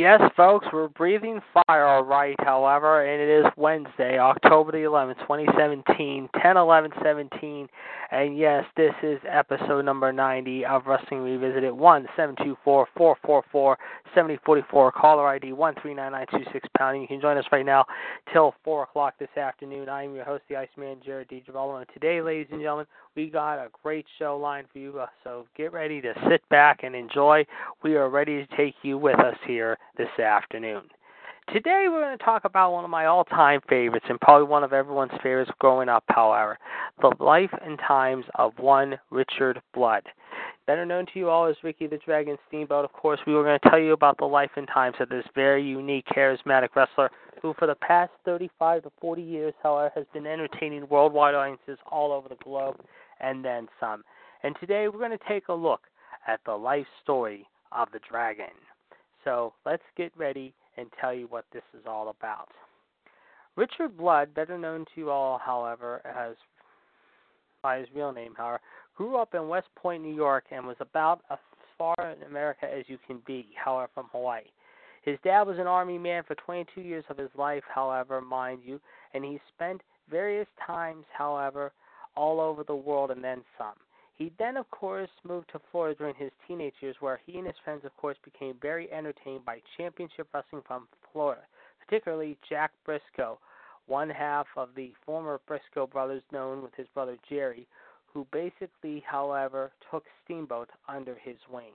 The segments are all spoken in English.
Yes, folks, we're breathing fire, all right, however, and it is Wednesday, October the 11th, 2017, 10 11 17. And yes, this is episode number 90 of Wrestling Revisited. 1 724 444 7044. Caller ID 139926 pound. You can join us right now till 4 o'clock this afternoon. I am your host, the Iceman, Jared. And today, ladies and gentlemen, we got a great show lined for you. Uh, so get ready to sit back and enjoy. We are ready to take you with us here this afternoon. Today we're going to talk about one of my all-time favorites and probably one of everyone's favorites growing up, however, the life and times of one Richard Blood. Better known to you all as Ricky the Dragon Steamboat. Of course, we were going to tell you about the life and times of this very unique, charismatic wrestler who, for the past 35 to 40 years, however, has been entertaining worldwide audiences all over the globe and then some. And today we're going to take a look at the life story of the dragon. So let's get ready and tell you what this is all about. Richard Blood, better known to you all, however, as by his real name, however, grew up in West Point, New York, and was about as far in America as you can be, however, from Hawaii. His dad was an army man for 22 years of his life, however, mind you, and he spent various times, however, all over the world and then some. He then, of course, moved to Florida during his teenage years, where he and his friends, of course, became very entertained by championship wrestling from Florida, particularly Jack Briscoe, one half of the former Briscoe brothers, known with his brother Jerry, who basically, however, took Steamboat under his wing.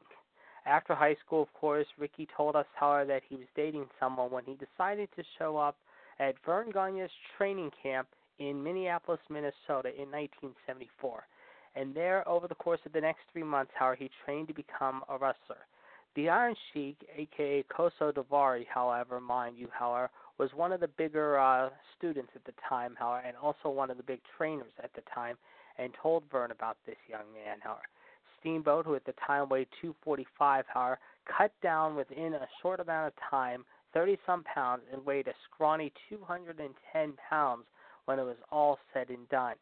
After high school, of course, Ricky told us, however, that he was dating someone when he decided to show up at Verne Gagne's training camp in Minneapolis, Minnesota in 1974 and there, over the course of the next three months, however, he trained to become a wrestler. The Iron Sheik, aka Khosrow Vaziri, however, mind you, however, was one of the bigger uh, students at the time, however, and also one of the big trainers at the time, and told Verne about this young man, however. Steamboat, who at the time weighed 245, however, cut down within a short amount of time 30 some pounds and weighed a scrawny 210 pounds when it was all said and done.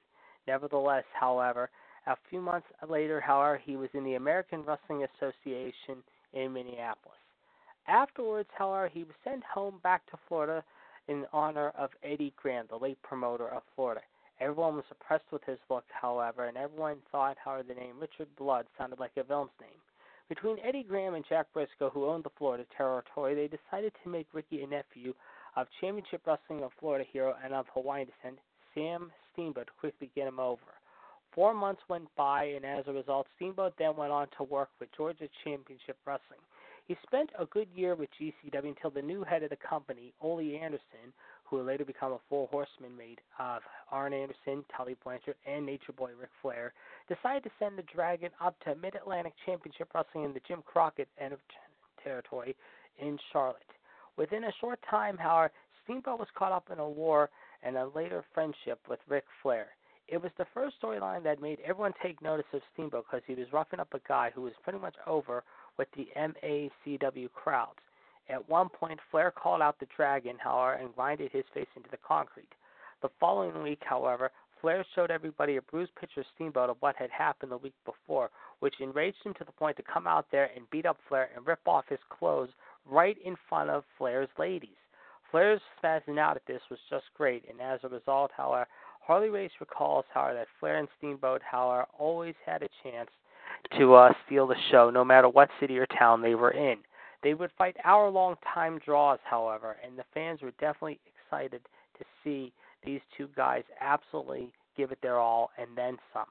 Nevertheless, however, a few months later, however, he was in the American Wrestling Association in Minneapolis. Afterwards, however, he was sent home back to Florida in honor of Eddie Graham, the late promoter of Florida. Everyone was impressed with his look, however, and everyone thought, however, the name Richard Blood sounded like a villain's name. Between Eddie Graham and Jack Briscoe, who owned the Florida territory, they decided to make Ricky a nephew of Championship Wrestling of Florida hero and of Hawaiian descent, Sam Steamboat, to quickly get him over. Four months went by, and as a result, Steamboat then went on to work with Georgia Championship Wrestling. He spent a good year with GCW until the new head of the company, Ole Anderson, who would later become a four horseman made of Arn Anderson, Tully Blanchard, and Nature Boy Ric Flair, decided to send the Dragon up to Mid Atlantic Championship Wrestling in the Jim Crockett end of territory in Charlotte. Within a short time, however, Steamboat was caught up in a war and a later friendship with Ric Flair. It was the first storyline that made everyone take notice of Steamboat because he was roughing up a guy who was pretty much over with the MACW crowds. At one point, Flair called out the Dragon, however, and grinded his face into the concrete. The following week, however, Flair showed everybody a bruised picture of Steamboat of what had happened the week before, which enraged him to the point to come out there and beat up Flair and rip off his clothes right in front of Flair's ladies. Flair's spazzing out at this was just great, and as a result, however, Harley Race recalls, however, that Flair and Steamboat, however, always had a chance to uh, steal the show, no matter what city or town they were in. They would fight hour-long time draws, however, and the fans were definitely excited to see these two guys absolutely give it their all and then some.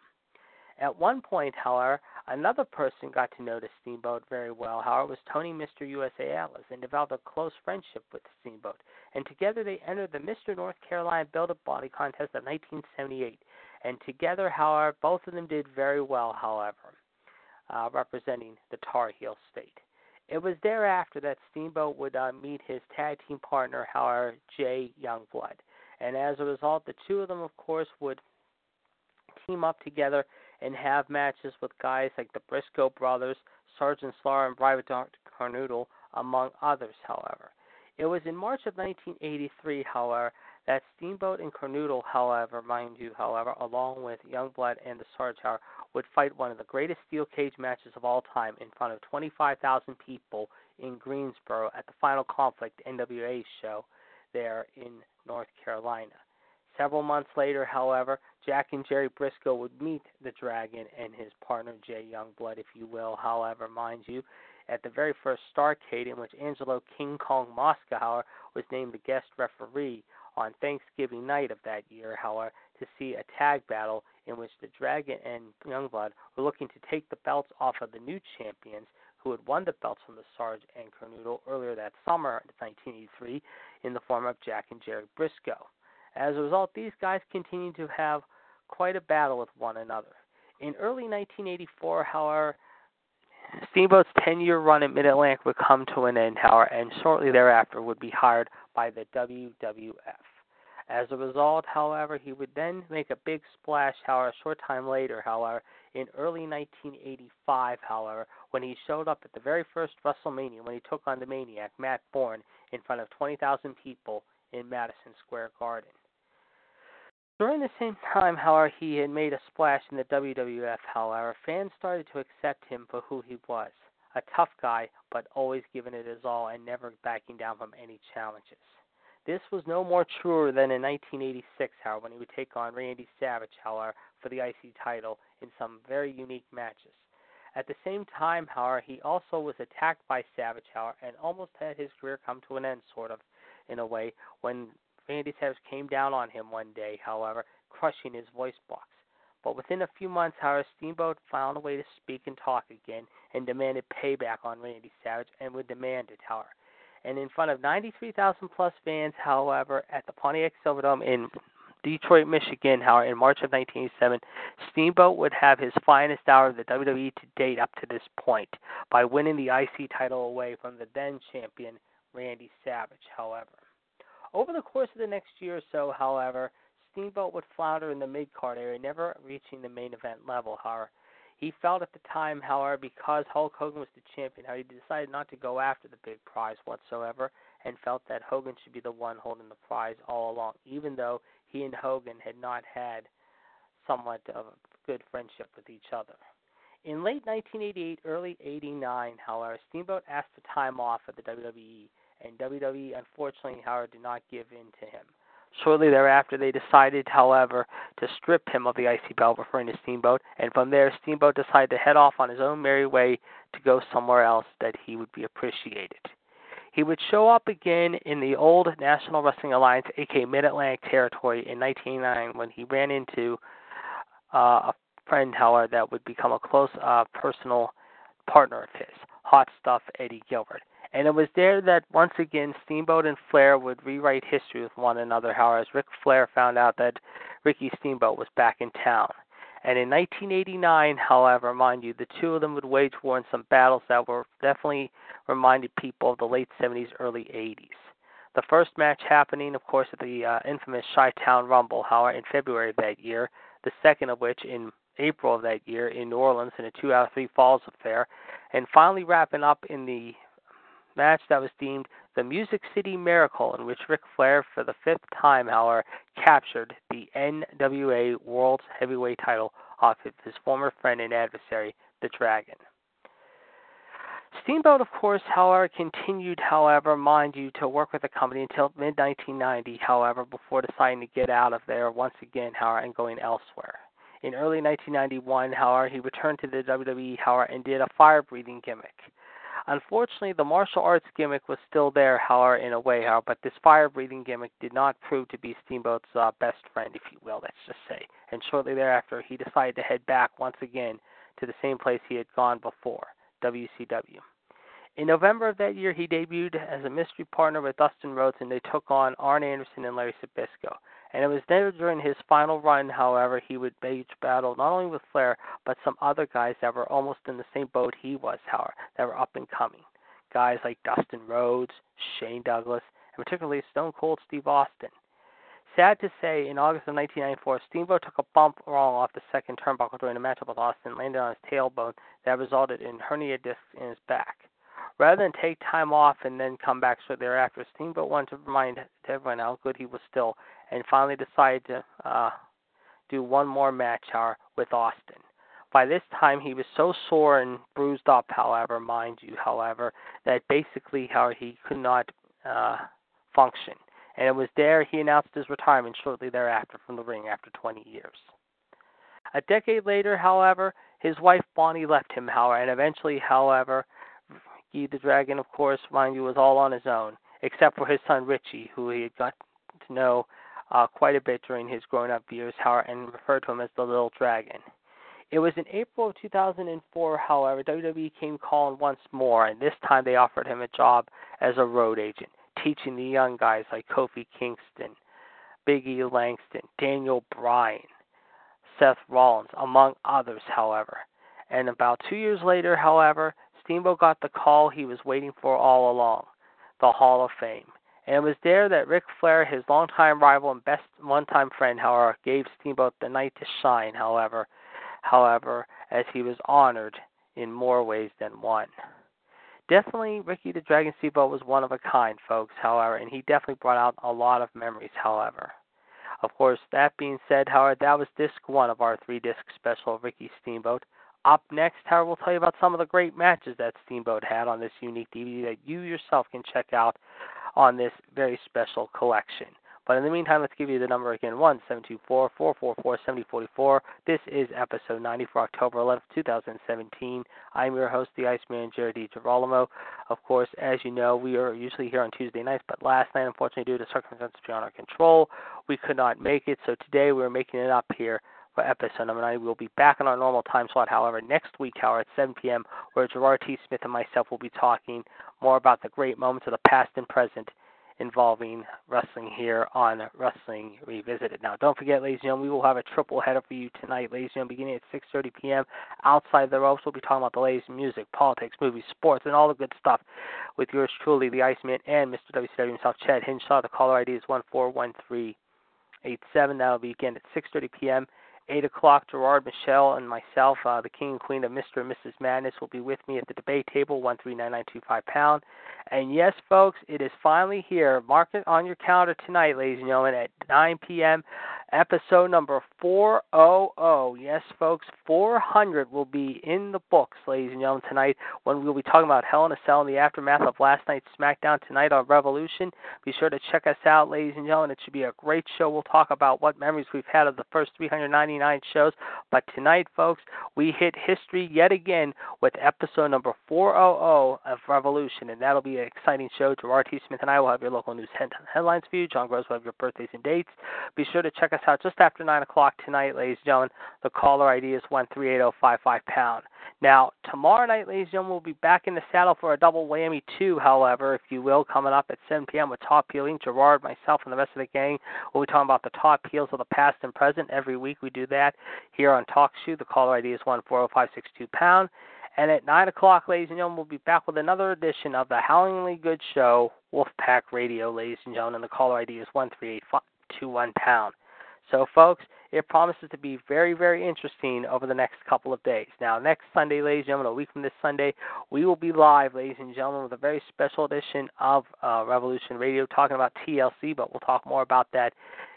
At one point, however, another person got to know the Steamboat very well. However, was Tony Mr. USA Atlas and developed a close friendship with the Steamboat. And together they entered the Mr. North Carolina Build a Body contest of 1978. And together, however, both of them did very well, however, uh, representing the Tar Heel State. It was thereafter that Steamboat would uh, meet his tag team partner, however, Jay Youngblood. And as a result, the two of them, of course, would team up together and have matches with guys like the Briscoe brothers, Sergeant Slaughter, and Private Dr. Kernodle, among others, however. It was in March of 1983, however, that Steamboat and Kernodle, however, mind you, however, along with Youngblood and the Sarge, would fight one of the greatest steel cage matches of all time in front of 25,000 people in Greensboro at the Final Conflict NWA show there in North Carolina. Several months later, however, Jack and Jerry Briscoe would meet the Dragon and his partner Jay Youngblood, if you will, however, mind you, at the very first Starcade in which Angelo King Kong Mosca was named the guest referee on Thanksgiving night of that year, however, to see a tag battle in which the Dragon and Youngblood were looking to take the belts off of the new champions who had won the belts from the Sarge and Kernodle earlier that summer, 1983, in the form of Jack and Jerry Briscoe. As a result, these guys continued to have quite a battle with one another. In early 1984, however, Steamboat's 10 year run at Mid Atlantic would come to an end, however, and shortly thereafter would be hired by the WWF. As a result, however, he would then make a big splash, however, a short time later, however, in early 1985, however, when he showed up at the very first WrestleMania when he took on the Maniac, Matt Borne, in front of 20,000 people in Madison Square Garden. During the same time, however, he had made a splash in the WWF, however, fans started to accept him for who he was a tough guy, but always giving it his all and never backing down from any challenges. This was no more truer than in 1986, however, when he would take on Randy Savage, however, for the IC title in some very unique matches. At the same time, however, he also was attacked by Savage, however, and almost had his career come to an end, sort of, in a way, when Randy Savage came down on him one day, however, crushing his voice box. But within a few months, however, Steamboat found a way to speak and talk again and demanded payback on Randy Savage and would demand it, however. And in front of 93,000 plus fans, however, at the Pontiac Silverdome in Detroit, Michigan, however, in March of 1987, Steamboat would have his finest hour of the WWE to date up to this point by winning the IC title away from the then champion Randy Savage, however. Over the course of the next year or so, however, Steamboat would flounder in the mid card area, never reaching the main event level, however. He felt at the time, however, because Hulk Hogan was the champion, how he decided not to go after the big prize whatsoever and felt that Hogan should be the one holding the prize all along, even though he and Hogan had not had somewhat of a good friendship with each other. In late 1988, early 89, however, Steamboat asked for time off at the WWE and WWE unfortunately, however, did not give in to him. Shortly thereafter, they decided, however, to strip him of the IC belt, referring to Steamboat, and from there, Steamboat decided to head off on his own merry way to go somewhere else that he would be appreciated. He would show up again in the old National Wrestling Alliance, aka Mid Atlantic Territory, in 1999 when he ran into uh, a friend, however, that would become a close uh, personal partner of his, Hot Stuff Eddie Gilbert. And it was there that once again Steamboat and Flair would rewrite history with one another, however, as Ric Flair found out that Ricky Steamboat was back in town. And in 1989, however, mind you, the two of them would wage war in some battles that were definitely reminded people of the late 70s, early 80s. The first match happening, of course, at the uh, infamous Chi-Town Rumble, however, in February of that year. The second of which in April of that year in New Orleans in a two out of three falls affair. And finally wrapping up in the match that was deemed the Music City Miracle, in which Ric Flair, for the fifth time, however, captured the NWA World Heavyweight title off of his former friend and adversary, the Dragon. Steamboat, of course, however, continued, however, mind you, to work with the company until mid 1990, however, before deciding to get out of there once again, however, and going elsewhere. In early 1991, however, he returned to the WWE, however, and did a fire breathing gimmick. Unfortunately, the martial arts gimmick was still there, however, in a way, however, but this fire breathing gimmick did not prove to be Steamboat's uh, best friend, if you will, let's just say. And shortly thereafter, he decided to head back once again to the same place he had gone before, WCW. In November of that year, he debuted as a mystery partner with Dustin Rhodes, and they took on Arn Anderson and Larry Zbyszko. And it was there during his final run, however, he would wage battle not only with Flair, but some other guys that were almost in the same boat he was, however, that were up and coming. Guys like Dustin Rhodes, Shane Douglas, and particularly Stone Cold Steve Austin. Sad to say, in August of 1994, Steamboat took a bump wrong off the second turnbuckle during a matchup with Austin, landed on his tailbone that resulted in hernia discs in his back. Rather than take time off and then come back shortly thereafter, Steamboat wanted to remind everyone how good he was still and finally decided to uh, do one more match hour with Austin. By this time, he was so sore and bruised up, however, mind you, however, that basically, however, he could not uh, function. And it was there he announced his retirement shortly thereafter from the ring after 20 years. A decade later, however, his wife Bonnie left him, however, and eventually, however, Guy the Dragon, of course, mind you, was all on his own, except for his son Richie, who he had got to know uh, quite a bit during his growing up years, and referred to him as the Little Dragon. It was in April of 2004, however, WWE came calling once more, and this time they offered him a job as a road agent, teaching the young guys like Kofi Kingston, Biggie Langston, Daniel Bryan, Seth Rollins, among others, however. And about two years later, however, Steamboat got the call he was waiting for all along the Hall of Fame. And it was there that Ric Flair, his longtime rival and best one-time friend, however, gave Steamboat the night to shine. However, however, as he was honored in more ways than one. Definitely, Ricky the Dragon Steamboat was one of a kind, folks. However, and he definitely brought out a lot of memories. However, of course, that being said, however, that was disc one of our three-disc special Ricky Steamboat. Up next, however, we'll tell you about some of the great matches that Steamboat had on this unique DVD that you yourself can check out on this very special collection. But in the meantime, let's give you the number again one seven two four four four four seventy forty four. This is episode 90 for October 11th, 2017. I'm your host, the Iceman, Jared DiGirolamo. Of course, as you know, we are usually here on Tuesday nights, but last night, unfortunately, due to circumstances beyond our control, we could not make it. So today we're making it up here for episode number 9. We'll be back on our normal time slot, however, next week, however, at 7 p.m., where Gerard T. Smith and myself will be talking more about the great moments of the past and present involving wrestling here on Wrestling Revisited. Now, don't forget, ladies and gentlemen, we will have a triple header for you tonight, ladies and gentlemen, beginning at 6.30 p.m. Outside the ropes, we'll be talking about the latest music, politics, movies, sports, and all the good stuff with yours truly, the Iceman, and Mr. WCW himself, Chad Hinshaw. The caller ID is 141387. That'll be again at 6.30 p.m. 8 o'clock, Gerard, Michelle, and myself, uh, the king and queen of Mr. and Mrs. Madness, will be with me at the debate table, 139925 pound. And yes, folks, it is finally here. Mark it on your calendar tonight, ladies and gentlemen, at 9 p.m episode number 400. Yes, folks, 400 will be in the books, ladies and gentlemen, tonight when we'll be talking about Hell in a Cell in the aftermath of last night's SmackDown tonight on Revolution. Be sure to check us out, ladies and gentlemen. It should be a great show. We'll talk about what memories we've had of the first 399 shows. But tonight, folks, we hit history yet again with episode number 400 of Revolution, and that'll be an exciting show. Gerard T. Smith and I will have your local news headlines for you. John Gross will have your birthdays and dates. Be sure to check us out just after 9 o'clock tonight, ladies and gentlemen. The caller ID is 138055 pound. Now, tomorrow night, ladies and gentlemen, we'll be back in the saddle for a double whammy two, however, if you will, coming up at 7 p.m. with Top Peeling. Gerard, myself, and the rest of the gang we'll be talking about the top peels of the past and present. Every week we do that here on Talk Shoe. The caller ID is 140562 pound. And at 9 o'clock, ladies and gentlemen, we'll be back with another edition of the Howlingly Good Show, Wolfpack Radio, ladies and gentlemen. And the caller ID is 13821 pound. So, folks, it promises to be very, very interesting over the next couple of days. Now, next Sunday, ladies and gentlemen, a week from this Sunday, we will be live, ladies and gentlemen, with a very special edition of uh, Revolution Radio talking about TLC, but we'll talk more about that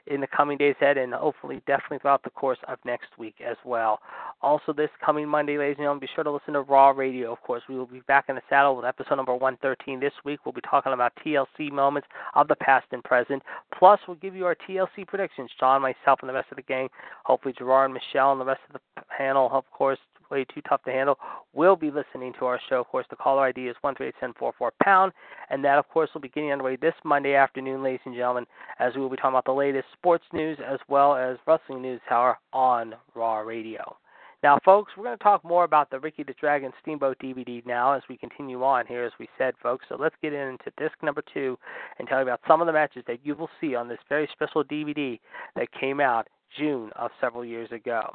in the coming days ahead and hopefully definitely throughout the course of next week as well. Also, this coming Monday, ladies and gentlemen, be sure to listen to Raw Radio. Of course, we will be back in the saddle with episode number 113 this week. We'll be talking about TLC moments of the past and present. Plus, we'll give you our TLC predictions. John, myself, and the rest of the gang. Hopefully, Gerard, Michelle, and the rest of the panel, of course, way too tough to handle, will be listening to our show. Of course, the caller ID is 1387444 pound, and that, of course, will be getting underway this Monday afternoon, ladies and gentlemen, as we will be talking about the latest sports news as well as wrestling news hour on Raw Radio. Now, folks, we're going to talk more about the Ricky the Dragon Steamboat DVD now as we continue on here, as we said, folks. So let's get into disc number two and tell you about some of the matches that you will see on this very special DVD that came out June of several years ago.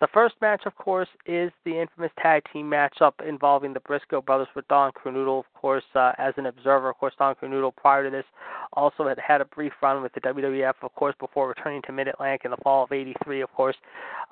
The first match, of course, is the infamous tag team matchup involving the Briscoe brothers with Don Kernodle, of course, uh, as an observer. Of course, Don Kernodle prior to this also had had a brief run with the WWF, of course, before returning to Mid Atlantic in the fall of '83. Of course,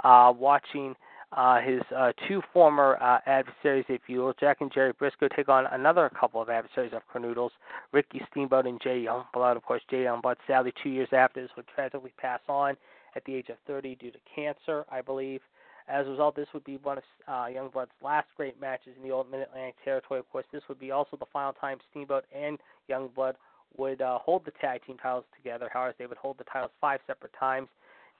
uh, watching uh, his uh, two former uh, adversaries, if you will, Jack and Jerry Briscoe, take on another couple of adversaries of Kernodles, Ricky Steamboat and Jay Youngblood. Of course, Jay Youngblood, sadly, two years after this, would tragically pass on at the age of 30 due to cancer, I believe. As a result, this would be one of uh, Youngblood's last great matches in the old Mid Atlantic territory. Of course, this would be also the final time Steamboat and Youngblood would uh, hold the tag team titles together. However, they would hold the titles five separate times.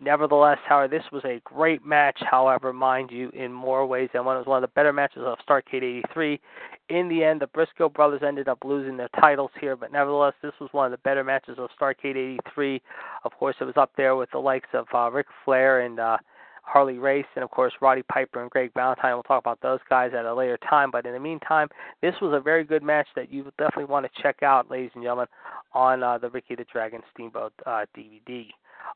Nevertheless, however, this was a great match, however, mind you, in more ways than one. It was one of the better matches of Starcade 83. In the end, the Briscoe brothers ended up losing their titles here, but nevertheless, this was one of the better matches of Starcade 83. Of course, it was up there with the likes of uh, Ric Flair and uh, Harley Race, and of course Roddy Piper and Greg Valentine. We'll talk about those guys at a later time. But in the meantime, this was a very good match that you definitely want to check out, ladies and gentlemen, on uh, the Ricky the Dragon Steamboat uh, DVD.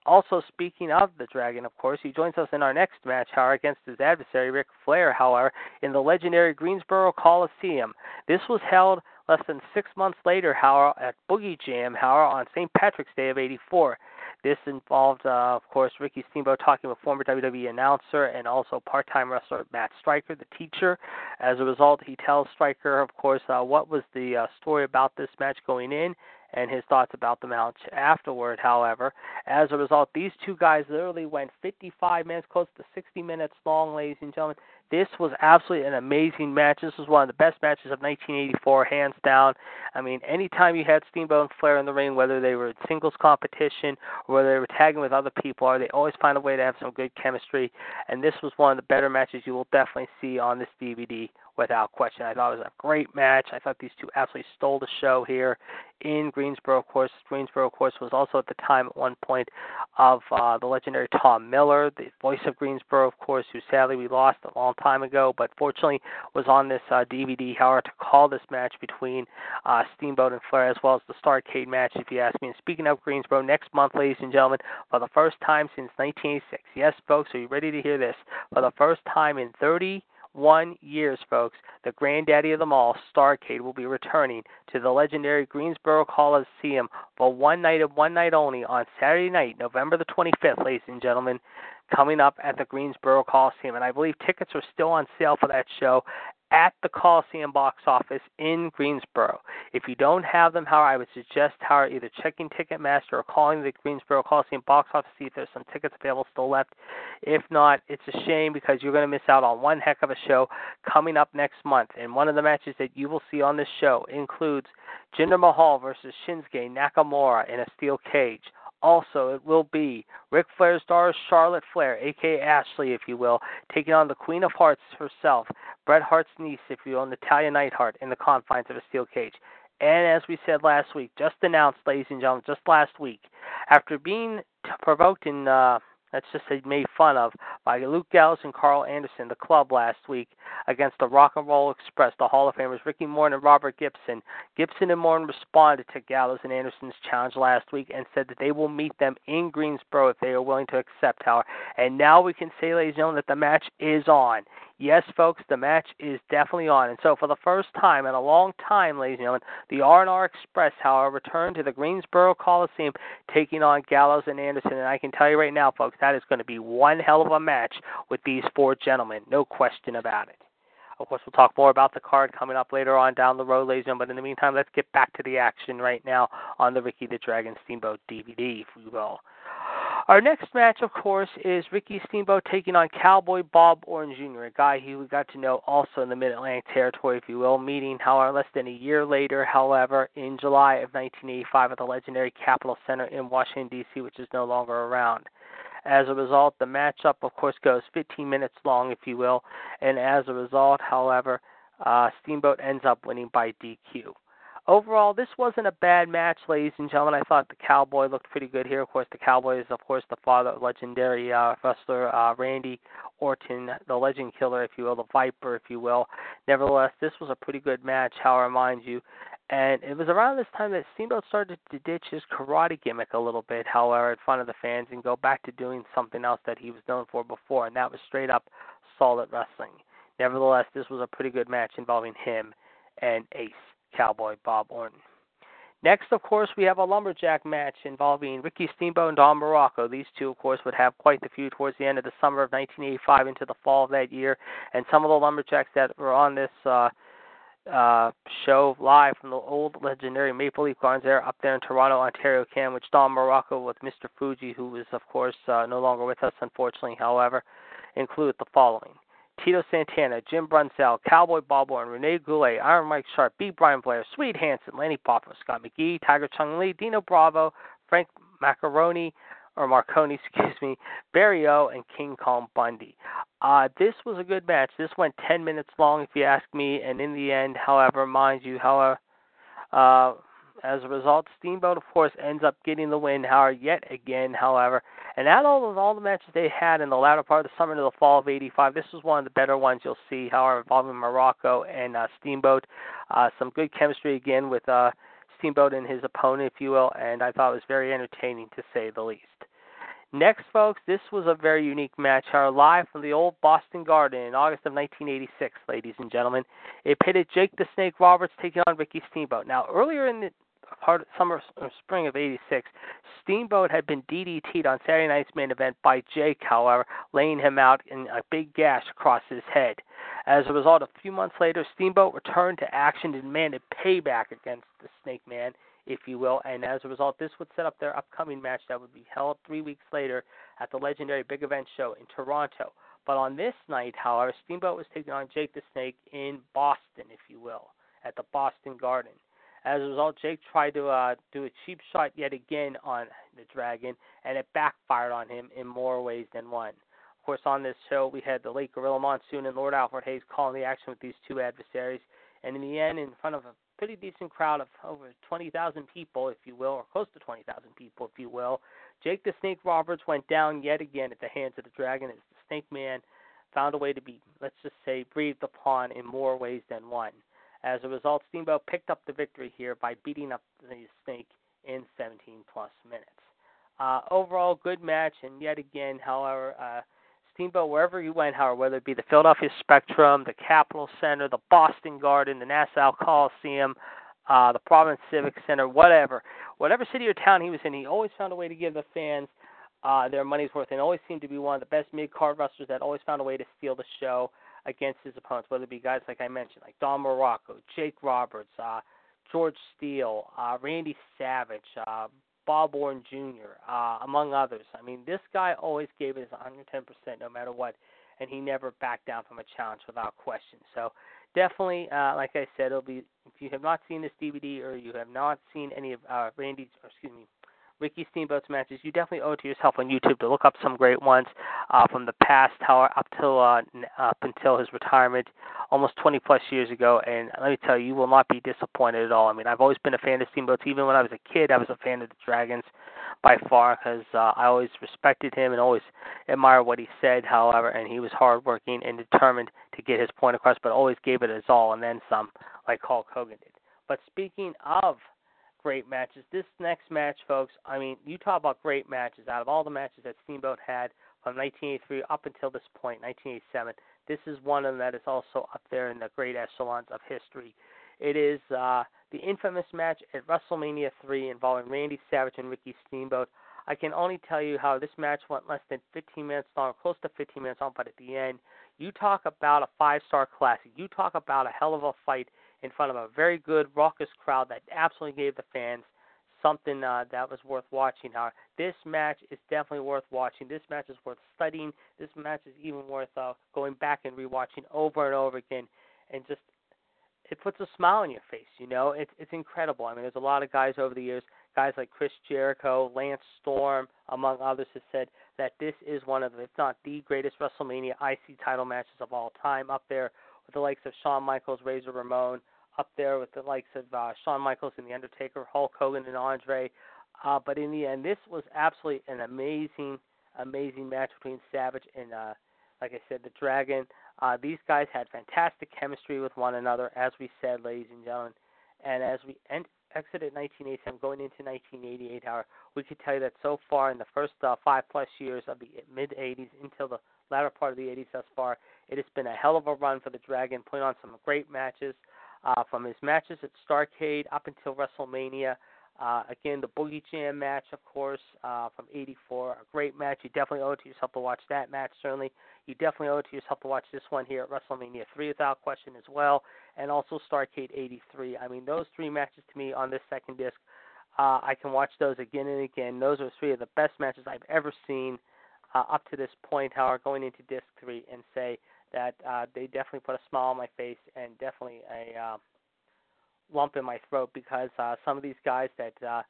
Also, speaking of the Dragon, of course, he joins us in our next match, however, against his adversary, Ric Flair, however, in the legendary Greensboro Coliseum. This was held less than six months later, however, at Boogie Jam, however, on St. Patrick's Day of 84. This involved, uh, of course, Ricky Steamboat talking with former WWE announcer and also part-time wrestler Matt Striker, the teacher. As a result, he tells Striker, of course, uh, what was the uh, story about this match going in and his thoughts about the match afterward. However, as a result, these two guys literally went 55 minutes, close to 60 minutes long, ladies and gentlemen. This was absolutely an amazing match. This was one of the best matches of 1984, hands down. I mean, anytime you had Steamboat and Flair in the ring, whether they were in singles competition or whether they were tagging with other people, or they always find a way to have some good chemistry. And this was one of the better matches you will definitely see on this DVD without question. I thought it was a great match. I thought these two absolutely stole the show here in Greensboro. Of course, Greensboro, of course, was also at the time at one point of uh, the legendary Tom Miller, the voice of Greensboro, of course, who sadly we lost a long time ago, but fortunately was on this uh, DVD. However, to call this match between uh, Steamboat and Flair, as well as the Starcade match, if you ask me. And speaking of Greensboro, next month, ladies and gentlemen, for the first time since 1986, yes, folks, are you ready to hear this? For the first time in 30 one years, folks, the granddaddy of them all, Starcade, will be returning to the legendary Greensboro Coliseum for one night and one night only on Saturday night, November the 25th, ladies and gentlemen, coming up at the Greensboro Coliseum. And I believe tickets are still on sale for that show at the Coliseum box office in Greensboro. If you don't have them, however, I would suggest however, either checking Ticketmaster or calling the Greensboro Coliseum box office to see if there's some tickets available still left. If not, it's a shame because you're going to miss out on one heck of a show coming up next month. And one of the matches that you will see on this show includes Jinder Mahal versus Shinsuke Nakamura in a steel cage. Also, it will be Ric Flair's daughter, Charlotte Flair, aka Ashley, if you will, taking on the Queen of Hearts herself, Bret Hart's niece, if you will, Natalya Neidhart, in the confines of a steel cage. And as we said last week, just announced, ladies and gentlemen, just last week, After being provoked in uh, let's just made fun of by Luke Gallows and Karl Anderson, the club last week against the Rock and Roll Express, the Hall of Famers Ricky Morton and Robert Gibson. Gibson and Morton responded to Gallows and Anderson's challenge last week and said that they will meet them in Greensboro if they are willing to accept, however. And now we can say, ladies and gentlemen, that the match is on. Yes, folks, the match is definitely on. And so for the first time in a long time, ladies and gentlemen, the R&R Express, however, returned to the Greensboro Coliseum taking on Gallows and Anderson. And I can tell you right now, folks, that is going to be one hell of a match with these four gentlemen. No question about it. Of course, we'll talk more about the card coming up later on down the road, ladies and gentlemen. But in the meantime, let's get back to the action right now on the Ricky the Dragon Steamboat DVD, if we will. Our next match, of course, is Ricky Steamboat taking on Cowboy Bob Orton Jr., a guy we got to know also in the Mid Atlantic territory, if you will, meeting, however, uh, less than a year later, however, in July of 1985 at the legendary Capitol Center in Washington, D.C., which is no longer around. As a result, the matchup, of course, goes 15 minutes long, if you will, and as a result, however, uh, Steamboat ends up winning by DQ overall, this wasn't a bad match, ladies and gentlemen. I thought the Cowboy looked pretty good here. Of course, the Cowboy is, of course, the father of legendary uh, wrestler uh, Randy Orton, the legend killer, if you will, the Viper, if you will. Nevertheless, this was a pretty good match, however, mind you. And it was around this time that Steamboat started to ditch his karate gimmick a little bit, however, in front of the fans and go back to doing something else that he was known for before, and that was straight up solid wrestling. Nevertheless, this was a pretty good match involving him and Ace. Cowboy Bob Orton. Next, of course, we have a lumberjack match involving Ricky Steamboat and Don Muraco. These two, of course, would have quite the feud towards the end of the summer of 1985 into the fall of that year. And some of the lumberjacks that were on this uh, uh, show live from the old legendary Maple Leaf Gardens there up there in Toronto, Ontario, Canada, which Don Muraco with Mr. Fuji, who is, of course, uh, no longer with us, unfortunately, however, include the following. Tito Santana, Jim Brunzell, Cowboy Bob Orton, Rene Goulet, Iron Mike Sharpe, B. Brian Blair, Swede Hanson, Lanny Poffo, Scott McGhee, Tiger Chung Lee, Dino Bravo, Frank Macaroni, or Marconi, excuse me, Barry O, and King Kong Bundy. Uh, this was a good match. This went 10 minutes long, if you ask me, and in the end, however, mind you, however, uh, as a result, Steamboat, of course, ends up getting the win. However, yet again, however, and out of all the matches they had in the latter part of the summer to the fall of '85, this was one of the better ones you'll see. However, involving Muraco and uh, Steamboat, uh, some good chemistry again with uh, Steamboat and his opponent, if you will, and I thought it was very entertaining to say the least. Next, folks, this was a very unique match. Our live from the old Boston Garden in August of 1986, ladies and gentlemen. It pitted Jake the Snake Roberts taking on Ricky Steamboat. Now, earlier in the part of summer or spring of '86, Steamboat had been DDT'd on Saturday night's main event by Jake, however, laying him out in a big gash across his head. As a result, a few months later, Steamboat returned to action and demanded payback against the Snake Man, if you will. And as a result, this would set up their upcoming match that would be held three weeks later at the legendary Big Event Show in Toronto. But on this night, however, Steamboat was taking on Jake the Snake in Boston, if you will, at the Boston Garden. As a result, Jake tried to uh, do a cheap shot yet again on the Dragon, and it backfired on him in more ways than one. Of course, on this show, we had the late Gorilla Monsoon and Lord Alfred Hayes calling the action with these two adversaries, and in the end, in front of a pretty decent crowd of over 20,000 people, if you will, or close to 20,000 people, if you will, Jake the Snake Roberts went down yet again at the hands of the Dragon as the Snake Man found a way to be, let's just say, breathed upon in more ways than one. As a result, Steamboat picked up the victory here by beating up the Snake in 17 plus minutes. Uh, overall, good match, and yet again, however, uh, Steamboat, wherever he went, however, whether it be the Philadelphia Spectrum, the Capitol Center, the Boston Garden, the Nassau Coliseum, uh, the Providence Civic Center, whatever, whatever city or town he was in, he always found a way to give the fans uh, their money's worth, and always seemed to be one of the best mid-card wrestlers that always found a way to steal the show against his opponents, whether it be guys like I mentioned, like Don Muraco, Jake Roberts, uh, George Steele, uh, Randy Savage, uh, Bob Orton Jr., uh, among others. I mean, this guy always gave his 110% no matter what, and he never backed down from a challenge without question. So definitely, uh, like I said, it'll be if you have not seen this DVD or you have not seen any of uh, Randy's, or excuse me, Ricky Steamboat's matches, you definitely owe it to yourself on YouTube to look up some great ones uh, from the past, how up till uh, up until his retirement, almost 20 plus years ago. And let me tell you, you will not be disappointed at all. I mean, I've always been a fan of Steamboats. Even when I was a kid, I was a fan of the Dragons by far because uh, I always respected him and always admired what he said. However, and he was hardworking and determined to get his point across, but always gave it his all and then some, like Hulk Hogan did. But speaking of great matches. This next match, folks, I mean, you talk about great matches. Out of all the matches that Steamboat had from 1983 up until this point, 1987, this is one of them that is also up there in the great echelons of history. It is uh, the infamous match at WrestleMania 3 involving Randy Savage and Ricky Steamboat. I can only tell you how this match went less than 15 minutes long, close to 15 minutes long, but at the end, you talk about a five star classic. You talk about a hell of a fight in front of a very good, raucous crowd that absolutely gave the fans something uh, that was worth watching. Uh, this match is definitely worth watching. This match is worth studying. This match is even worth uh, going back and rewatching over and over again, and just it puts a smile on your face. You know, it's it's incredible. I mean, there's a lot of guys over the years, guys like Chris Jericho, Lance Storm, among others, have said that this is one of, if not the greatest WrestleMania IC title matches of all time, up there with the likes of Shawn Michaels, Razor Ramon, up there with the likes of uh, Shawn Michaels and The Undertaker, Hulk Hogan and Andre. Uh, but in the end, this was absolutely an amazing, amazing match between Savage and, uh, like I said, the Dragon. Uh, these guys had fantastic chemistry with one another, as we said, ladies and gentlemen. And as we end, exited 1987, going into 1988, however, we could tell you that so far in the first uh, five plus years of the mid 80s until the latter part of the 80s thus far, it has been a hell of a run for the Dragon, putting on some great matches. Uh, from his matches at Starcade up until WrestleMania, uh, again, the Boogie Jam match, of course, uh, from '84, a great match. You definitely owe it to yourself to watch that match. Certainly, you definitely owe it to yourself to watch this one here at WrestleMania 3 without question as well, and also Starcade '83. I mean, those three matches to me on this second disc, uh, I can watch those again and again. Those are three of the best matches I've ever seen uh, up to this point. However, going into disc three and say that uh, they definitely put a smile on my face and definitely a uh, lump in my throat because uh, some of these guys that uh,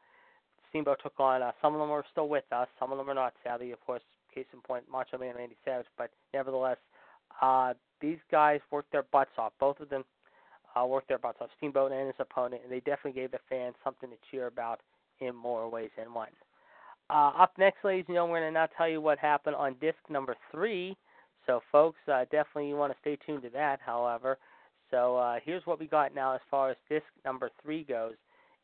Steamboat took on, uh, some of them are still with us, some of them are not. Sadly, of course, case in point, Macho Man and Randy Savage. But nevertheless, uh, these guys worked their butts off. Both of them uh, worked their butts off, Steamboat and his opponent, and they definitely gave the fans something to cheer about in more ways than one. Uh, up next, ladies and gentlemen, we're going to now tell you what happened on disc number three. So, folks, uh, definitely you want to stay tuned to that. However, so uh, here's what we got now as far as disc number three goes,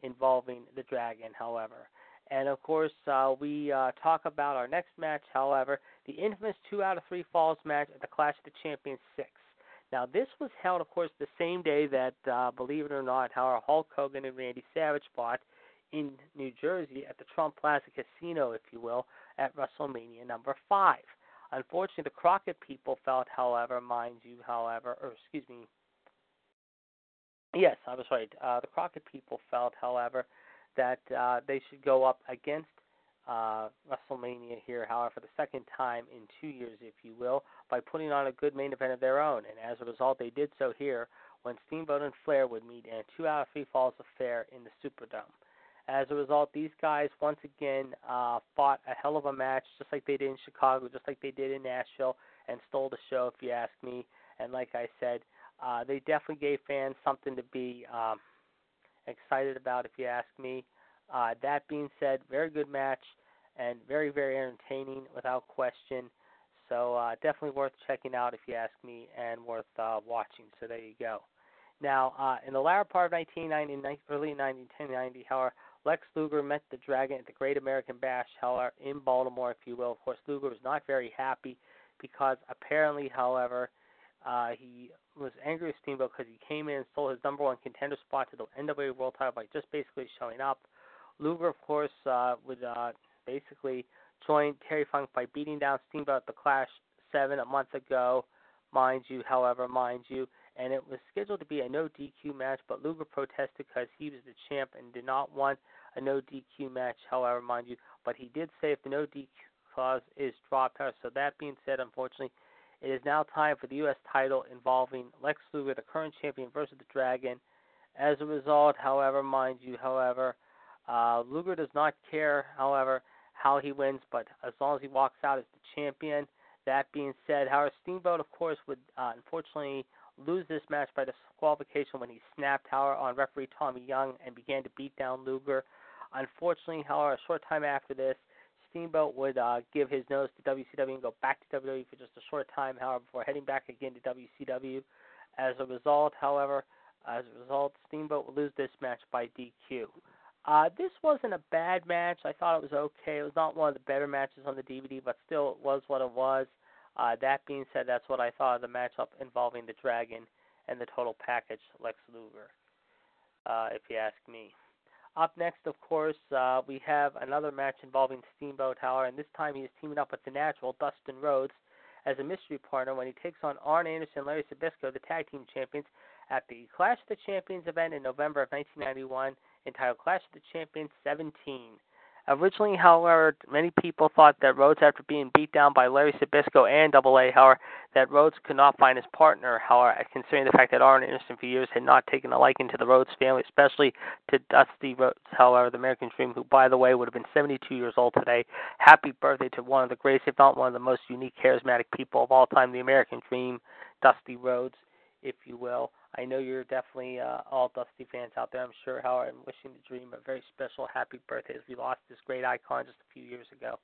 involving the Dragon. However, and of course uh, we uh, talk about our next match. However, the infamous two out of three falls match at the Clash of the Champions six. Now this was held, of course, the same day that, uh, believe it or not, how Hulk Hogan and Randy Savage fought in New Jersey at the Trump Plaza Casino, if you will, at WrestleMania number five. Unfortunately, the Crockett people felt, however, mind you, however, or excuse me, yes, I was right. Uh, the Crockett people felt, however, that uh, they should go up against uh, WrestleMania here, however, for the second time in two years, if you will, by putting on a good main event of their own. And as a result, they did so here when Steamboat and Flair would meet in a two hour of three falls affair in the Superdome. As a result, these guys once again uh, fought a hell of a match, just like they did in Chicago, just like they did in Nashville, and stole the show, if you ask me. And like I said, uh, they definitely gave fans something to be um, excited about, if you ask me. Uh, that being said, very good match and very, very entertaining without question. So uh, definitely worth checking out if you ask me, and worth uh, watching. So there you go. Now, uh, in the latter part of 1990, early 1990, however, Lex Luger met the Dragon at the Great American Bash, however, in Baltimore, if you will. Of course, Luger was not very happy because apparently, however, uh, he was angry with Steamboat because he came in and stole his number one contender spot to the NWA World Title by just basically showing up. Luger, of course, uh, would uh, basically join Terry Funk by beating down Steamboat at the Clash 7 a month ago, mind you, however, mind you and it was scheduled to be a no DQ match, but Luger protested because he was the champ and did not want a no DQ match, however, mind you. But he did say if the no DQ clause is dropped. So that being said, unfortunately, it is now time for the U.S. title involving Lex Luger, the current champion, versus the Dragon. As a result, however, mind you, however, Uh, Luger does not care, however, how he wins, but as long as he walks out as the champion. That being said, Howard Steamboat, of course, would uh, unfortunately lose this match by disqualification when he snapped Howard on referee Tommy Young and began to beat down Luger. Unfortunately, however, a short time after this, Steamboat would uh, give his nose to WCW and go back to WWE for just a short time, however, before heading back again to WCW. As a result, however, as a result, Steamboat would lose this match by DQ. Uh, this wasn't a bad match. I thought it was okay. It was not one of the better matches on the DVD, but still, it was what it was. Uh, that being said, that's what I thought of the matchup involving the Dragon and the total package Lex Luger, uh, if you ask me. Up next, of course, uh, we have another match involving Steamboat Howler, and this time he is teaming up with the natural Dustin Rhodes as a mystery partner when he takes on Arn Anderson and Larry Zbyszko, the tag team champions, at the Clash of the Champions event in November of 1991 entitled Clash of the Champions 17. Originally, however, many people thought that Rhodes, after being beat down by Larry Zbyszko and Double A, however, that Rhodes could not find his partner, however, considering the fact that Arn Anderson for years had not taken a liking to the Rhodes family, especially to Dusty Rhodes, however, the American Dream, who, by the way, would have been 72 years old today. Happy birthday to one of the greatest, if not one of the most unique, charismatic people of all time, the American Dream, Dusty Rhodes, if you will. I know you're definitely uh, all Dusty fans out there. I'm sure. However, I'm wishing the Dream a very special happy birthday as we lost this great icon just a few years ago.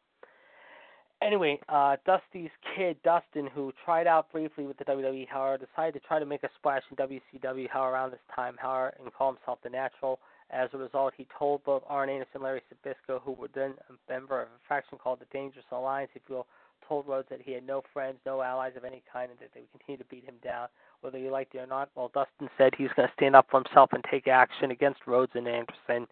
Anyway, uh, Dusty's kid, Dustin, who tried out briefly with the WWE, however, decided to try to make a splash in WCW, however, around this time, however, and call himself the Natural. As a result, he told both Arn Anderson and Larry Zbyszko, who were then a member of a faction called the Dangerous Alliance, if you will, told Rhodes that he had no friends, no allies of any kind, and that they would continue to beat him down whether you liked it or not. Well, Dustin said he's going to stand up for himself and take action against Rhodes and Anderson,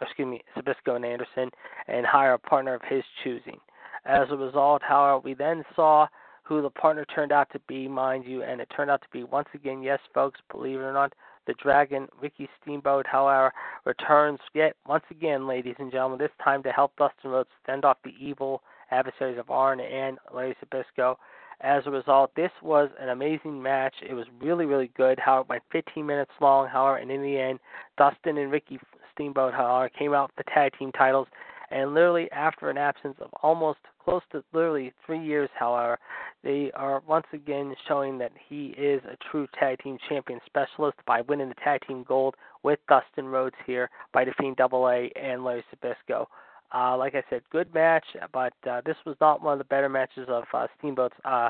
excuse me, Zbyszko and Anderson, and hire a partner of his choosing. As a result, however, we then saw who the partner turned out to be, mind you, and it turned out to be once again, yes, folks, believe it or not, the Dragon, Ricky Steamboat, however, returns yet once again, ladies and gentlemen, this time to help Dustin Rhodes fend off the evil adversaries of Arn and Larry Zbyszko. as a result, this was an amazing match. It was really, really good. How it went 15 minutes long, however, and in the end, Dustin and Ricky Steamboat, however, came out with the tag team titles. And literally, after an absence of almost close to literally three years, however, they are once again showing that he is a true tag team champion specialist by winning the tag team gold with Dustin Rhodes here by defeating Double A and Larry Zbyszko. Uh, like I said, good match, but uh, this was not one of the better matches of uh, Steamboat's uh,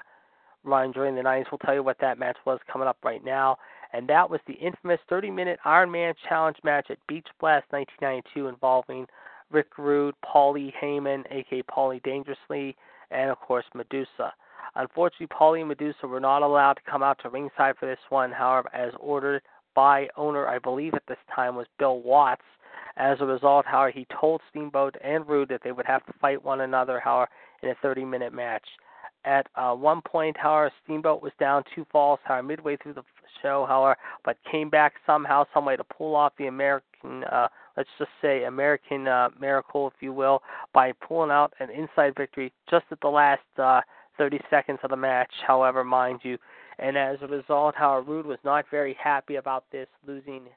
run during the 90s. We'll tell you what that match was coming up right now. And that was the infamous 30 minute Iron Man Challenge match at Beach Blast 1992 involving Rick Rude, Paulie Heyman, aka Paulie Dangerously, and of course Medusa. Unfortunately, Paulie and Medusa were not allowed to come out to ringside for this one, however, as ordered by owner, I believe at this time was Bill Watts. As a result, however, he told Steamboat and Rude that they would have to fight one another, however, in a 30 minute match. At uh, one point, however, Steamboat was down two falls, however, midway through the show, however, but came back somehow, some way to pull off the American, uh, let's just say, American uh, miracle, if you will, by pulling out an inside victory just at the last uh, 30 seconds of the match, however, mind you. And as a result, however, Rude was not very happy about this, losing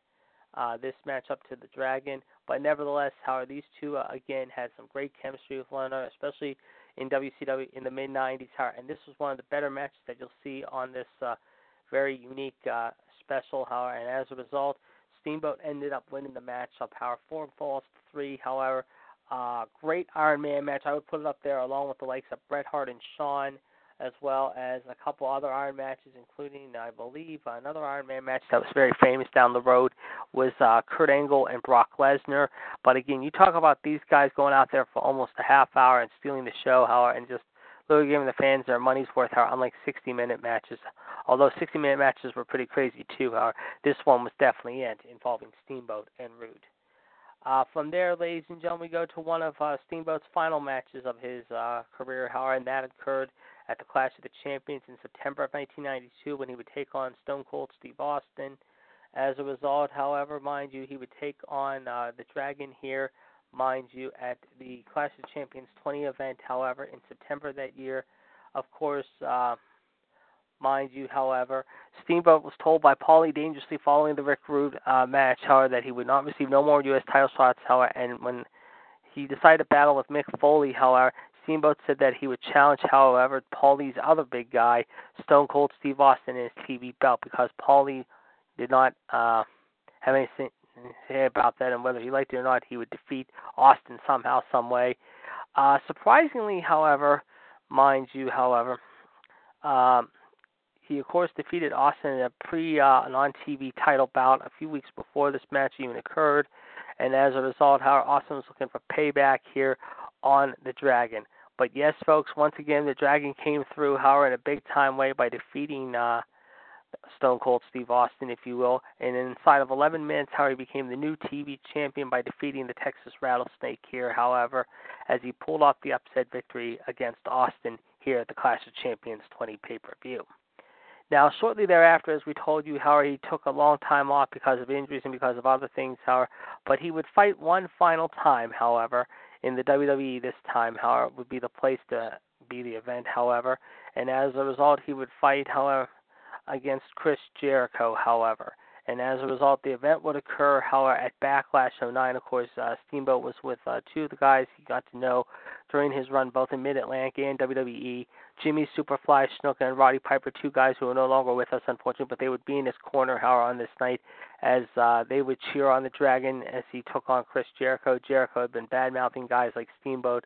uh, this matchup to the Dragon. But nevertheless, however, these two uh, again had some great chemistry with one another, especially in WCW in the mid '90s. And this was one of the better matches that you'll see on this uh, very unique uh, special. However, and as a result, Steamboat ended up winning the matchup. However, four falls to three. However, uh, great Iron Man match. I would put it up there along with the likes of Bret Hart and Shawn as well as a couple other Iron matches, including, I believe, another Iron Man match that was very famous down the road was uh, Kurt Angle and Brock Lesnar. But again, you talk about these guys going out there for almost a half hour and stealing the show, how and just literally giving the fans their money's worth, how unlike 60-minute matches. Although 60-minute matches were pretty crazy too, how this one was definitely it, involving Steamboat and Rude. Uh, from there, ladies and gentlemen, we go to one of uh, Steamboat's final matches of his uh, career, however, and that occurred at the Clash of the Champions in September of 1992 when he would take on Stone Cold Steve Austin. As a result, however, mind you, he would take on uh, the Dragon here, mind you, at the Clash of Champions 20 event, however, in September that year. Of course, uh, mind you, however. Steamboat was told by Paulie dangerously following the Rick Rude uh, match, however, that he would not receive no more U.S. title shots, however, and when he decided to battle with Mick Foley, however, Steamboat said that he would challenge, however, Paulie's other big guy, Stone Cold Steve Austin, in his TV belt because Paulie did not uh, have anything to say about that, and whether he liked it or not, he would defeat Austin somehow, some way. Uh, surprisingly, however, mind you, however, um, he of course defeated Austin in a pre uh, non TV title bout a few weeks before this match even occurred, and as a result, how Austin was looking for payback here on the Dragon. But yes, folks, once again, the Dragon came through, however, in a big time way by defeating uh, Stone Cold Steve Austin, if you will. And inside of 11 minutes, how he became the new TV champion by defeating the Texas Rattlesnake here, however, as he pulled off the upset victory against Austin here at the Clash of Champions 20 pay per view. Now, shortly thereafter, as we told you, how he took a long time off because of injuries and because of other things, however, but he would fight one final time, however, in the WWE this time, however, would be the place to be the event, however, and as a result, he would fight, however, against Chris Jericho, however. And as a result, the event would occur, however, at Backlash 09. Of course, uh, Steamboat was with uh, two of the guys he got to know during his run both in Mid Atlantic and WWE. Jimmy Superfly Snuka and Roddy Piper, two guys who are no longer with us, unfortunately, but they would be in his corner, however, on this night as uh, they would cheer on the Dragon as he took on Chris Jericho. Jericho had been bad mouthing guys like Steamboat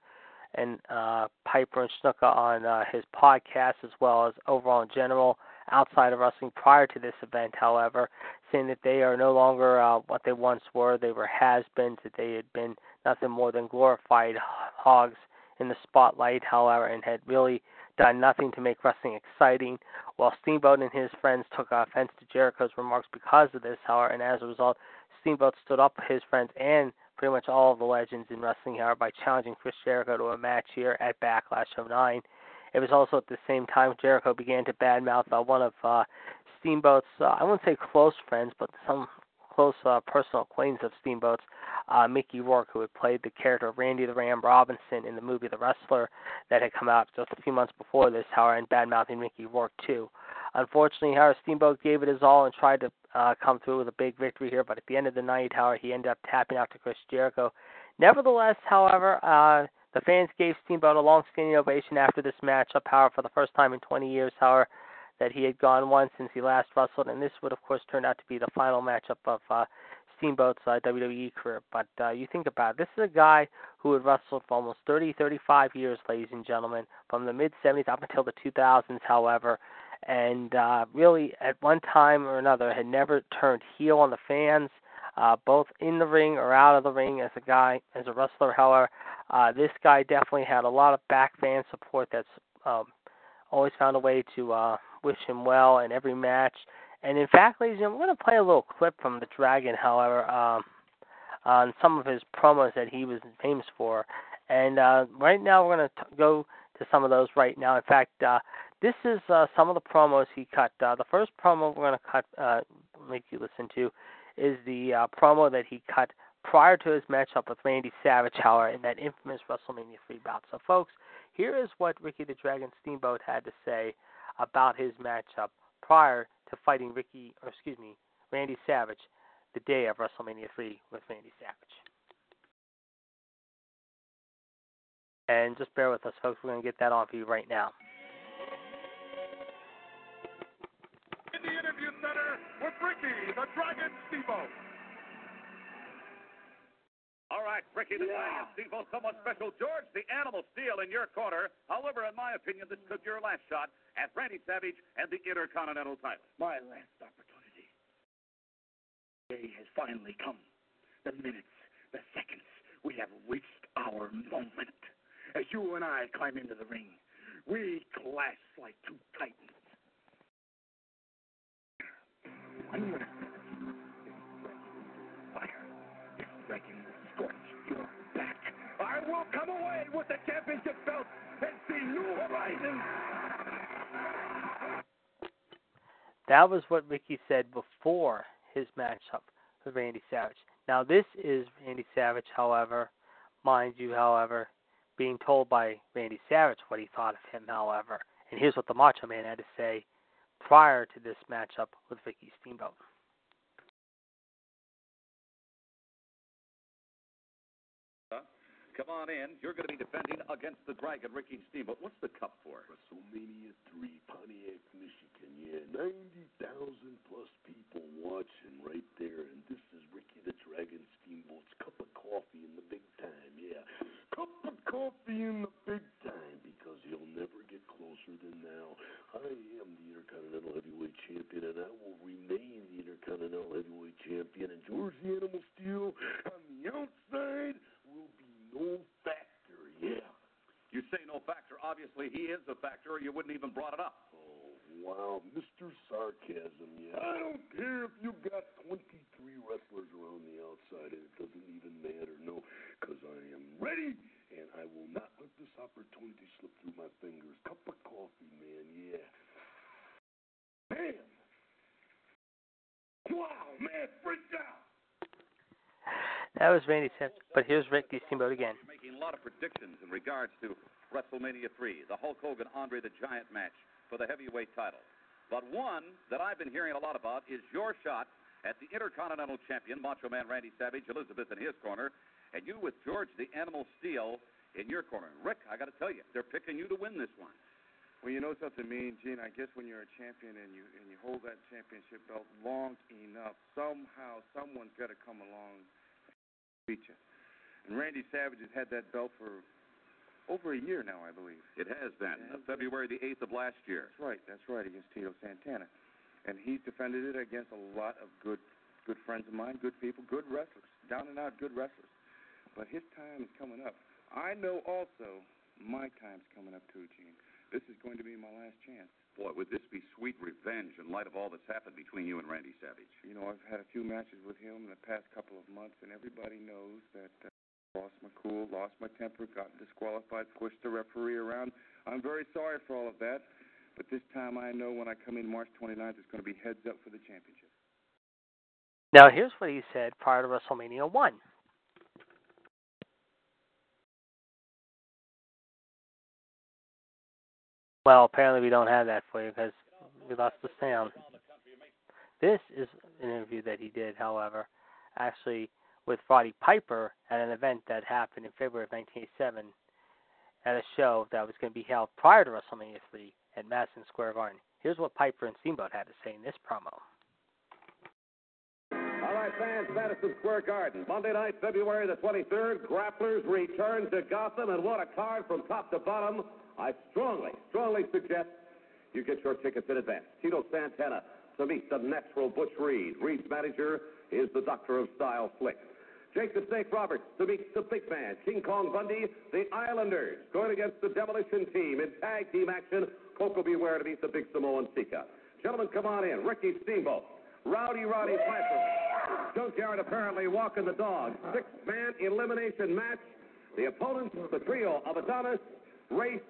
and uh, Piper and Snuka on uh, his podcast as well as overall in general outside of wrestling prior to this event, however, saying that they are no longer uh, what they once were. They were has-beens, that they had been nothing more than glorified hogs in the spotlight, however, and had really done nothing to make wrestling exciting. While Steamboat and his friends took offense to Jericho's remarks because of this, however, and as a result, Steamboat stood up his friends and pretty much all of the legends in wrestling, however, by challenging Chris Jericho to a match here at Backlash 09. It was also at the same time Jericho began to badmouth uh, one of uh, Steamboat's, uh, I wouldn't say close friends, but some close uh, personal acquaintance of Steamboat's, uh, Mickey Rourke, who had played the character of Randy the Ram Robinson in the movie The Wrestler that had come out just a few months before this, however, and badmouthing Mickey Rourke too. Unfortunately, however, Steamboat gave it his all and tried to uh, come through with a big victory here, but at the end of the night, however, he ended up tapping out to Chris Jericho. Nevertheless, however, uh, the fans gave Steamboat a long standing ovation after this matchup, however, for the first time in 20 years, however, that he had gone one since he last wrestled, and this would, of course, turn out to be the final matchup of uh, Steamboat's uh, WWE career. But uh, you think about it, this is a guy who had wrestled for almost 30, 35 years, ladies and gentlemen, from the mid 70s up until the 2000s, however, and uh, really at one time or another had never turned heel on the fans, uh, both in the ring or out of the ring as a guy, as a wrestler. However, uh, this guy definitely had a lot of back fan support that's um, always found a way to uh, wish him well in every match. And in fact, ladies and gentlemen, we're going to play a little clip from the Dragon, however, um, on some of his promos that he was famous for. And uh, right now, we're going to go to some of those right now. In fact, uh, this is uh, some of the promos he cut. Uh, the first promo we're going to cut, uh, make you listen to, is the uh, promo that he cut prior to his matchup with Randy Savage, however, in that infamous WrestleMania 3 bout. So, folks, here is what Ricky the Dragon Steamboat had to say about his matchup prior to fighting Ricky, or excuse me, Randy Savage, the day of WrestleMania 3 with Randy Savage. And just bear with us, folks. We're going to get that on for you right now. With Ricky the Dragon Steamboat. All right, Ricky the Dragon Steamboat, somewhat special. George, the Animal Steele in your corner. However, in my opinion, this could be your last shot at Randy Savage and the Intercontinental title. My last opportunity. The day has finally come. The minutes, the seconds. We have reached our moment. As you and I climb into the ring, we clash like two titans. That was what Ricky said before his matchup with Randy Savage. Now, this is Randy Savage, however, mind you, however, being told by Randy Savage what he thought of him, however. And here's what the Macho Man had to say prior to this matchup with Ricky Steamboat. Come on in. You're going to be defending against the Dragon, Ricky Steamboat. What's the cup for? WrestleMania 3, Pontiac, Michigan. Yeah, 90,000 plus people watching right there. And this is Ricky the Dragon Steamboat's cup of coffee in the big time. Yeah, cup of coffee in the big time because he'll never get closer than now. I am the Intercontinental Heavyweight Champion, and I will remain the Intercontinental Heavyweight Champion. And George the Animal Steele on the outside will be no factor. Yeah. You say no factor. Obviously, he is a factor, or you wouldn't even brought it up. Oh, wow, Mr. Sarcasm, yeah. I don't care if you've got 23 wrestlers around the outside, and it doesn't even matter, no, because I am ready, and I will not this opportunity slip through my fingers. Cup of coffee, man, yeah. Man! Wow, man, freaked out! That was Randy Savage, but here's Ricky Steamboat again. You're making a lot of predictions in regards to WrestleMania 3, the Hulk Hogan Andre the Giant match for the heavyweight title. But one that I've been hearing a lot about is your shot at the Intercontinental Champion, Macho Man Randy Savage, Elizabeth in his corner, and you with George the Animal Steele in your corner. Rick, I got to tell you, they're picking you to win this one. Well, you know something, Mean Gene. I guess when you're a champion and you and you hold that championship belt long enough, somehow someone's got to come along and beat you. And Randy Savage has had that belt for over a year now, I believe. It has been. It has February the 8th of last year. That's right. That's right against Tito Santana, and he's defended it against a lot of good, good friends of mine, good people, good wrestlers, down and out good wrestlers. But his time is coming up. I know also my time's coming up too, Gene. This is going to be my last chance. Boy, would this be sweet revenge in light of all that's happened between you and Randy Savage? You know, I've had a few matches with him in the past couple of months, and everybody knows that uh, lost my cool, lost my temper, got disqualified, pushed the referee around. I'm very sorry for all of that, but this time I know when I come in March 29th, it's going to be heads up for the championship. Now, here's what he said prior to WrestleMania 1. Well, apparently we don't have that for you because we lost the sound. This is an interview that he did, however, actually with Roddy Piper at an event that happened in February of 1987 at a show that was going to be held prior to WrestleMania 3 at Madison Square Garden. Here's what Piper and Steamboat had to say in this promo. All right, fans, Madison Square Garden. Monday night, February the 23rd, Grapplers return to Gotham, and what a card from top to bottom. I strongly, strongly suggest you get your tickets in advance. Tito Santana to meet the natural Butch Reed. Reed's manager is the Doctor of Style Slick. Jake the Snake Roberts to meet the big man, King Kong Bundy, the Islanders, going against the Demolition Team in tag team action. Koko B. Ware to meet the big Samoan Sika. Gentlemen, come on in. Ricky Steamboat, Rowdy Roddy Piper, Junkyard apparently walking the dog. Six man elimination match. The opponents, the trio of Adonis, Race,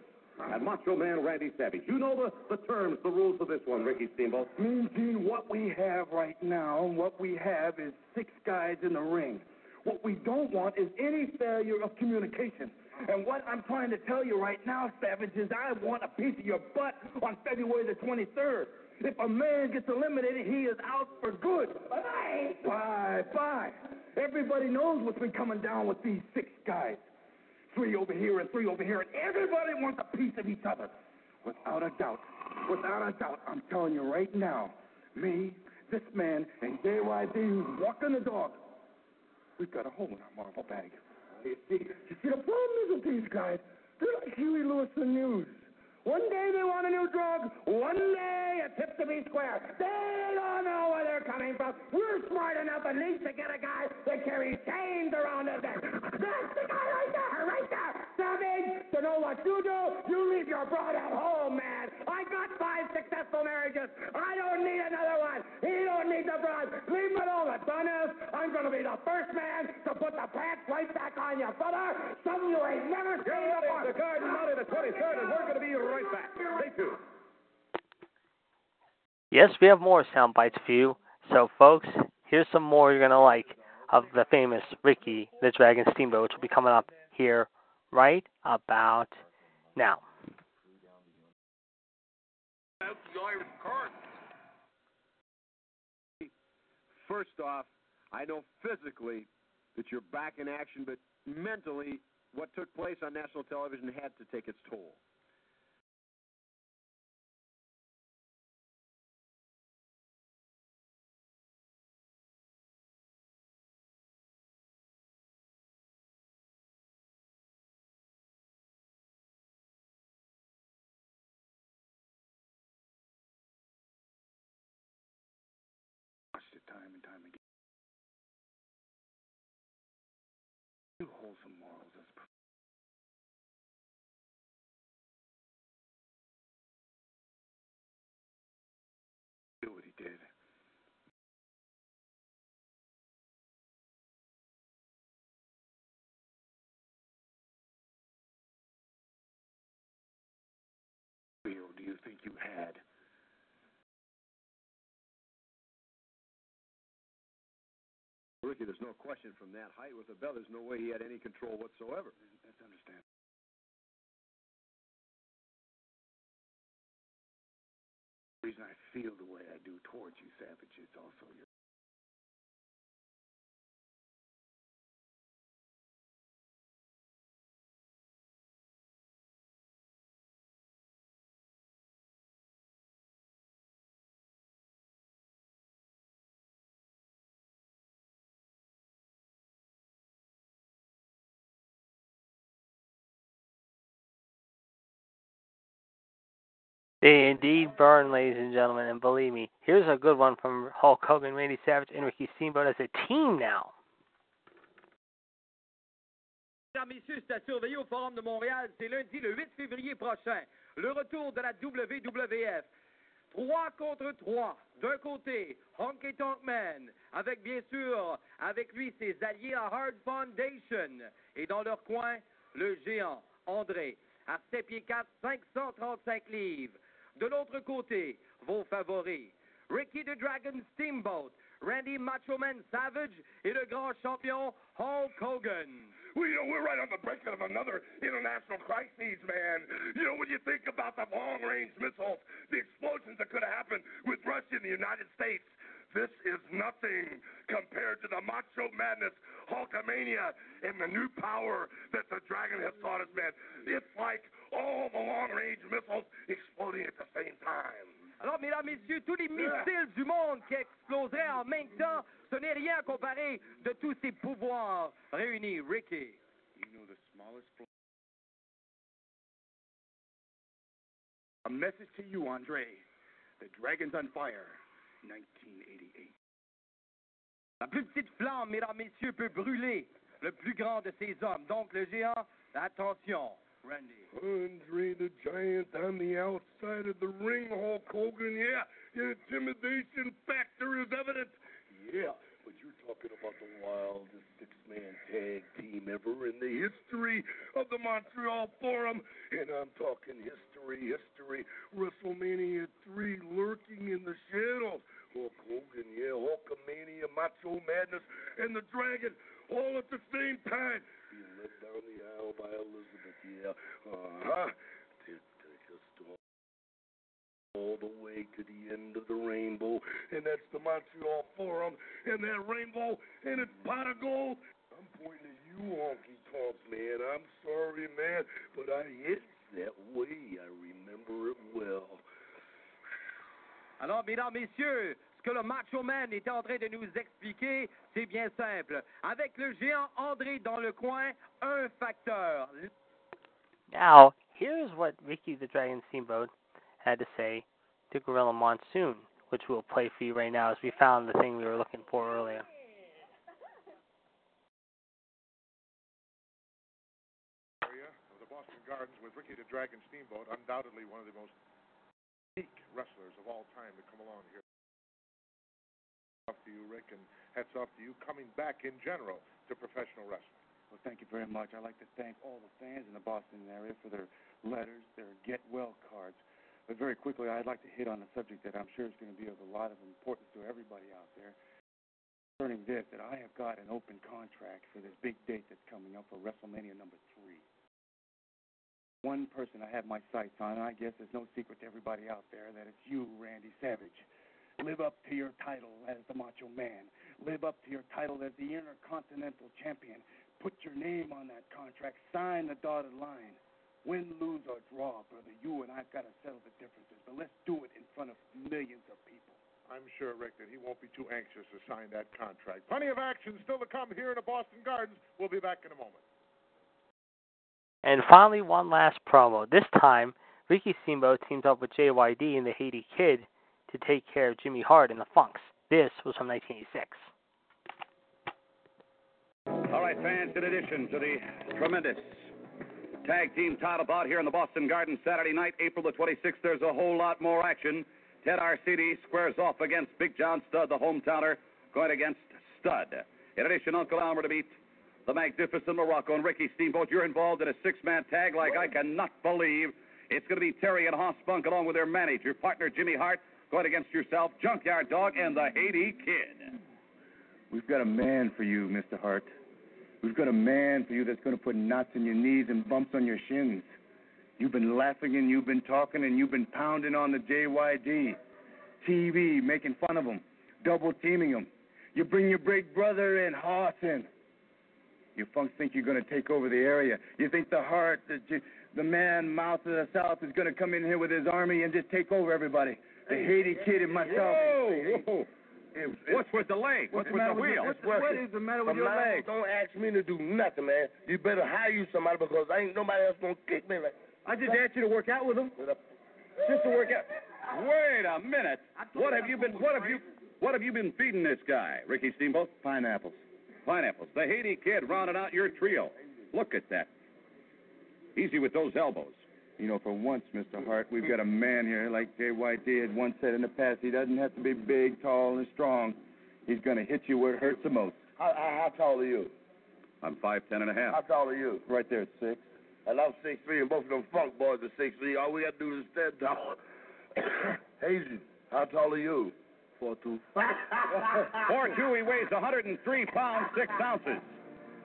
and Macho Man Randy Savage. You know the, the terms, the rules of this one, Ricky Steamboat. Mean Gene, what we have right now, what we have is six guys in the ring. What we don't want is any failure of communication. And what I'm trying to tell you right now, Savage, is I want a piece of your butt on February the 23rd. If a man gets eliminated, he is out for good. Bye. Bye, bye. Everybody knows what's been coming down with these six guys. Three over here and three over here, and everybody wants a piece of each other. Without a doubt, without a doubt, I'm telling you right now, me, this man, and JYD who's walking the dog, we've got a hole in our marble bag. See, you see, the problem is with these guys, they're like Huey Lewis and News. One day they want a new drug, one day a tip to be square. They don't know where they're coming from. We're smart enough at least to get a guy that carries chains around his neck. That's the guy right there, right there. Savage, to know what you do, you leave your broad at home, man. I got five successful marriages. I don't need another one. He don't need the broad. Leave it all Done is, I'm going to be the first man to put the pants right back on your brother. Something you ain't never seen before. The Garden Monday the 23rd, and we're going to be right back. Stay tuned. Yes, we have more sound bites for you. So, folks, here's some more you're going to like of the famous Ricky the Dragon Steamboat, which will be coming up here right about now. Illinois First off, I know physically that you're back in action, but mentally, what took place on national television had to take its toll. Wholesome morals as do what he did. Do you think you had? Ricky, there's no question from that height with the bell, there's no way he had any control whatsoever. That's understandable. The reason I feel the way I do towards you, Savage, is also your. Indeed burn, ladies and gentlemen, and believe me, here's a good one from Hulk Hogan, Randy Savage, and Ricky as a team now. À surveiller de Montréal. C'est lundi, le 8 février prochain. Le retour de la WWF. 3 contre 3. D'un côté, Honky Tonk Man, avec bien sûr, avec lui ses alliés à Hard Foundation. Et dans leur coin, le géant André, à 7 pieds 4, 535 livres. De l'autre côté, vos favoris. Ricky the Dragon Steamboat, Randy Macho Man Savage et le grand champion Hulk Hogan. Well, you know, we're right on the brink of another international crisis, man. You know, when you think about the long-range missiles, the explosions that could have happened with Russia and the United States, this is nothing compared to the macho madness, Hulkamania, and the new power that the Dragon has taught us, man. It's like all the long-range missiles exploding at the same time. Alors, mesdames, messieurs, tous les missiles du monde qui exploseraient en même temps, ce n'est rien comparé de tous ces pouvoirs réunis. Ricky. You know the smallest. A message to you, Andre. The Dragon's on fire. 1988. La plus petite flamme, mesdames, messieurs, peut brûler le plus grand de ces hommes. Donc, le géant, attention, Randy. Andre the Giant on the outside of the ring, Hulk Hogan. Yeah, the intimidation factor is evident. Yeah, but you're talking about the wildest six-man tag team ever in the history of the Montreal Forum, and I'm talking history, history. WrestleMania 3 lurking in the shadows. Hulk Hogan, yeah, Hulkamania, Macho Madness, and the Dragon all at the same time. Being led down the aisle by Elizabeth, yeah. Uh-huh. Take us all the way to the end of the rainbow, and that's the Montreal Forum, and that rainbow and its pot of gold. I'm pointing at you, honky tonk man. I'm sorry, man, but I hit that way. I remember it well. Alors, mesdames, messieurs, ce que le Macho Man est en train de nous expliquer, bien simple. Avec le géant André dans le coin, un facteur. Now, here's what Ricky the Dragon Steamboat had to say to Gorilla Monsoon, which we'll play for you right now as we found the thing we were looking for earlier. area of the Boston Gardens with Ricky the Dragon Steamboat, undoubtedly one of the most unique wrestlers of all time to come along here. Off to you, Rick, and hats off to you coming back in general to professional wrestling. Well, thank you very much. I'd like to thank all the fans in the Boston area for their letters, their get well cards. But very quickly, I'd like to hit on a subject that I'm sure is going to be of a lot of importance to everybody out there. Concerning this, that I have got an open contract for this big date that's coming up for WrestleMania number three. One person I have my sights on, and I guess there's no secret to everybody out there that it's you, Randy Savage. Live up to your title as the Macho Man. Live up to your title as the Intercontinental Champion. Put your name on that contract. Sign the dotted line. Win, lose, or draw, brother. You and I've got to settle the differences. But let's do it in front of millions of people. I'm sure, Rick, that he won't be too anxious to sign that contract. Plenty of action still to come here in the Boston Gardens. We'll be back in a moment. And finally, one last promo. This time, Ricky Steamboat teams up with JYD and the Haiti Kid to take care of Jimmy Hart and the Funks. This was from 1986. All right, fans, in addition to the tremendous tag team title bout here in the Boston Garden Saturday night, April the 26th, there's a whole lot more action. Ted Arcidi squares off against Big John Studd, the hometowner, going against Studd. In addition, Uncle Elmer to beat the magnificent Muraco and Ricky Steamboat. You're involved in a six-man tag like I cannot believe. It's going to be Terry and Hoss Funk along with their manager, partner Jimmy Hart, going against yourself, Junkyard Dog, and the Haiti Kid. We've got a man for you, Mr. Hart. We've got a man for you that's going to put knots in your knees and bumps on your shins. You've been laughing and you've been talking and you've been pounding on the JYD. TV, making fun of him, double teaming him. You bring your big brother in, Hoss in. You funks think you're going to take over the area. You think the Hart, the, the man, mouth of the South, is going to come in here with his army and just take over everybody. The Haiti kid and myself. Whoa, whoa. What's with the leg? What's, with the wheel? What's, what is the matter with your leg? Don't ask me to do nothing, man. You better hire you somebody because I ain't nobody else gonna kick me. Like, I just asked you to work out with him. Just to work out. Wait a minute. What have you been? What have you? What have you been feeding this guy, Ricky Steamboat? Pineapples. Pineapples. The Haiti kid rounded out your trio. Look at that. Easy with those elbows. You know, for once, Mr. Hart, we've got a man here, like JYD had once said in the past. He doesn't have to be big, tall, and strong. He's going to hit you where it hurts the most. how, how, how tall are you? I'm five ten and a half. How tall are you? Right there at six. And I'm six three, and both of them funk boys are six three. All we got to do is stand tall. Hazy, how tall are you? Four two. Four two. He weighs 103 pounds six ounces.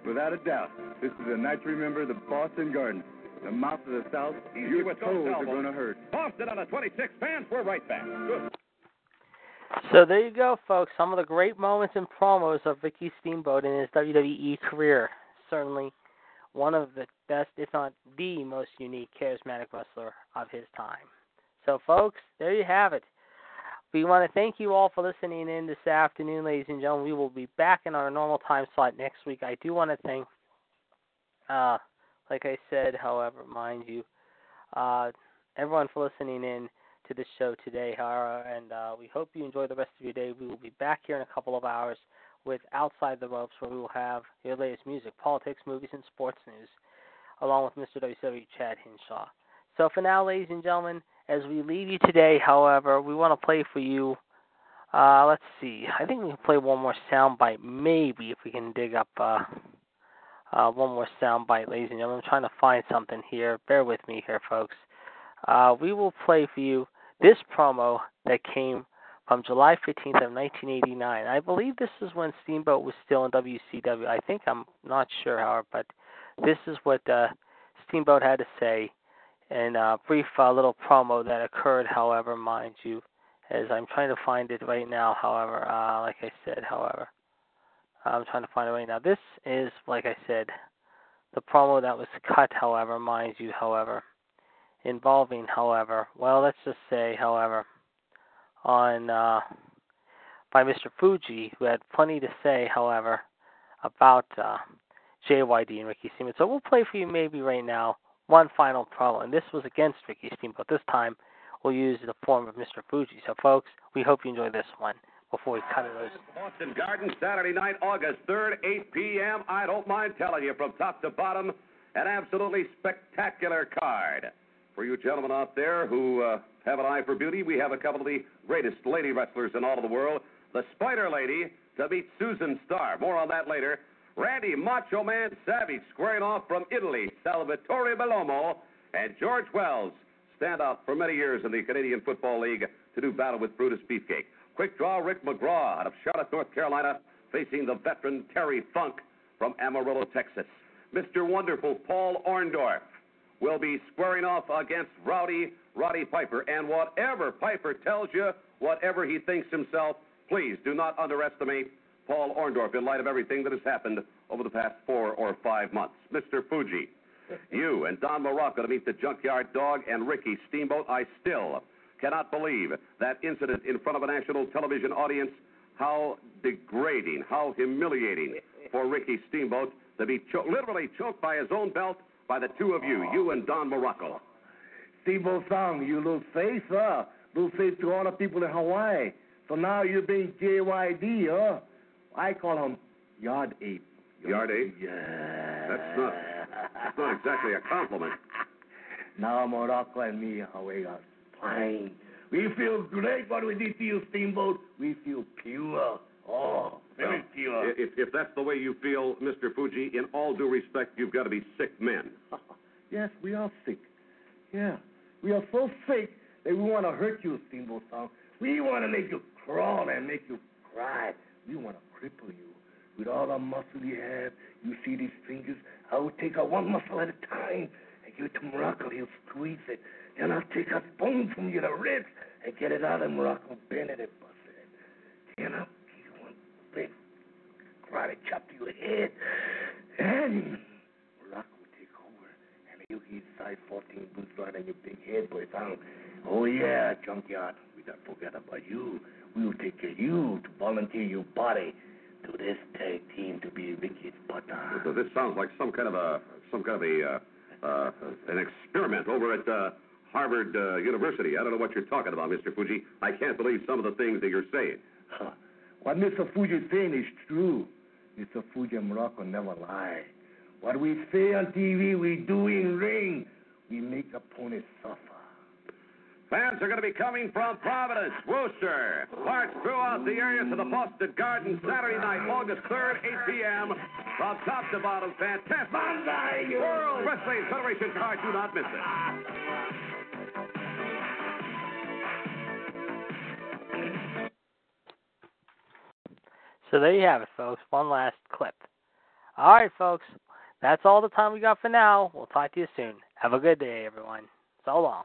Without a doubt, this is a night to remember the Boston Garden. The mouth of the South, Easy your with toes are going to hurt. Boston on a 26 fans. We're right back. Good. So there you go, folks. Some of the great moments and promos of Ricky Steamboat in his WWE career. Certainly one of the best, if not the most unique, charismatic wrestler of his time. So, folks, there you have it. We want to thank you all for listening in this afternoon, ladies and gentlemen. We will be back in our normal time slot next week. I do want to thank, uh, like I said, however, mind you, uh, everyone for listening in to this show today, however, and uh, we hope you enjoy the rest of your day. We will be back here in a couple of hours with Outside the Ropes, where we will have your latest music, politics, movies, and sports news, along with Mr. WCW Chad Hinshaw. So for now, ladies and gentlemen, as we leave you today, however, we want to play for you. Uh, let's see. I think we can play one more soundbite, maybe if we can dig up uh, uh, one more soundbite, ladies and gentlemen. I'm trying to find something here. Bear with me here, folks. Uh, we will play for you this promo that came from July 15th of 1989. I believe this is when Steamboat was still in WCW. I think I'm not sure, however, but this is what uh, Steamboat had to say in a brief uh, little promo that occurred, however, mind you, as I'm trying to find it right now, however, uh, like I said, however, I'm trying to find it right now. This is, like I said, the promo that was cut, however, mind you, however, involving, however, well, let's just say, however, on uh, by Mr. Fuji, who had plenty to say, however, about uh, JYD and Ricky Steamboat. So we'll play for you maybe right now one final promo, and this was against Ricky Steamboat. This time we'll use the form of Mr. Fuji. So, folks, we hope you enjoy this one before we cut it loose. Boston Garden, Saturday night, August 3rd, 8 p.m. I don't mind telling you from top to bottom, an absolutely spectacular card. For you gentlemen out there who uh, have an eye for beauty, we have a couple of the greatest lady wrestlers in all of the world. The Spider Lady to meet Susan Starr. More on that later. Randy Macho Man Savage squaring off from Italy, Salvatore Bellomo, and George Wells stand out for many years in the Canadian Football League to do battle with Brutus Beefcake. Quick draw, Rick McGraw out of Charlotte, North Carolina, facing the veteran Terry Funk from Amarillo, Texas. Mr. Wonderful Paul Orndorff will be squaring off against Rowdy Roddy Piper. And whatever Piper tells you, whatever he thinks himself, please do not underestimate Paul Orndorff in light of everything that has happened over the past four or five months. Mr. Fuji, you and Don Muraco to meet the Junkyard Dog and Ricky Steamboat. I still cannot believe that incident in front of a national television audience. How degrading, how humiliating for Ricky Steamboat to be cho- literally choked by his own belt by the two of you, you and Don Muraco. Steamboat Song, you lose face, huh? Lose face to all the people in Hawaii. So now you're being JYD, huh? I call him Yard Ape. Yard Ape? Yeah. That's not, that's not exactly a compliment. Now Muraco and me, Hawaii fine. We feel great what we did to you, Steamboat. We feel pure. Oh, very Well, pure. If, if that's the way you feel, Mr. Fuji, in all due respect, you've got to be sick men. Yes, we are sick. Yeah, we are so sick that we want to hurt you, Steamboat Song. We want to make you crawl and make you cry. We want to cripple you. With all the muscle you have, you see these fingers, I will take out one muscle at a time and give it to Muraco. He'll squeeze it. Then I'll take a bone from you your ribs and get it out of Muraco, bend it and bust it. Then I'll give you one big karate chop to your head. And Muraco will take over. And you get size 14 boots right on your big head, boy. Oh, yeah, junkyard. We don't forget about you. We will take care of you to volunteer your body to this tag team to be Ricky's partner. So this sounds like some kind of a some kind of a uh, uh, an experiment over at uh, Harvard uh, University. I don't know what you're talking about, Mr. Fuji. I can't believe some of the things that you're saying. Huh. What Mr. Fuji is saying is true. Mr. Fuji and Muraco never lie. What we say on TV, we do in ring. We make opponents suffer. Fans are going to be coming from Providence, Worcester, parts throughout the area to the Boston Garden Saturday night, August 3rd, 8 p.m. From top to bottom, fantastic. World Wrestling Federation card. Do not miss it. So there you have it, folks. One last clip. All right, folks. That's all the time we got for now. We'll talk to you soon. Have a good day, everyone. So long.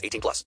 18 plus.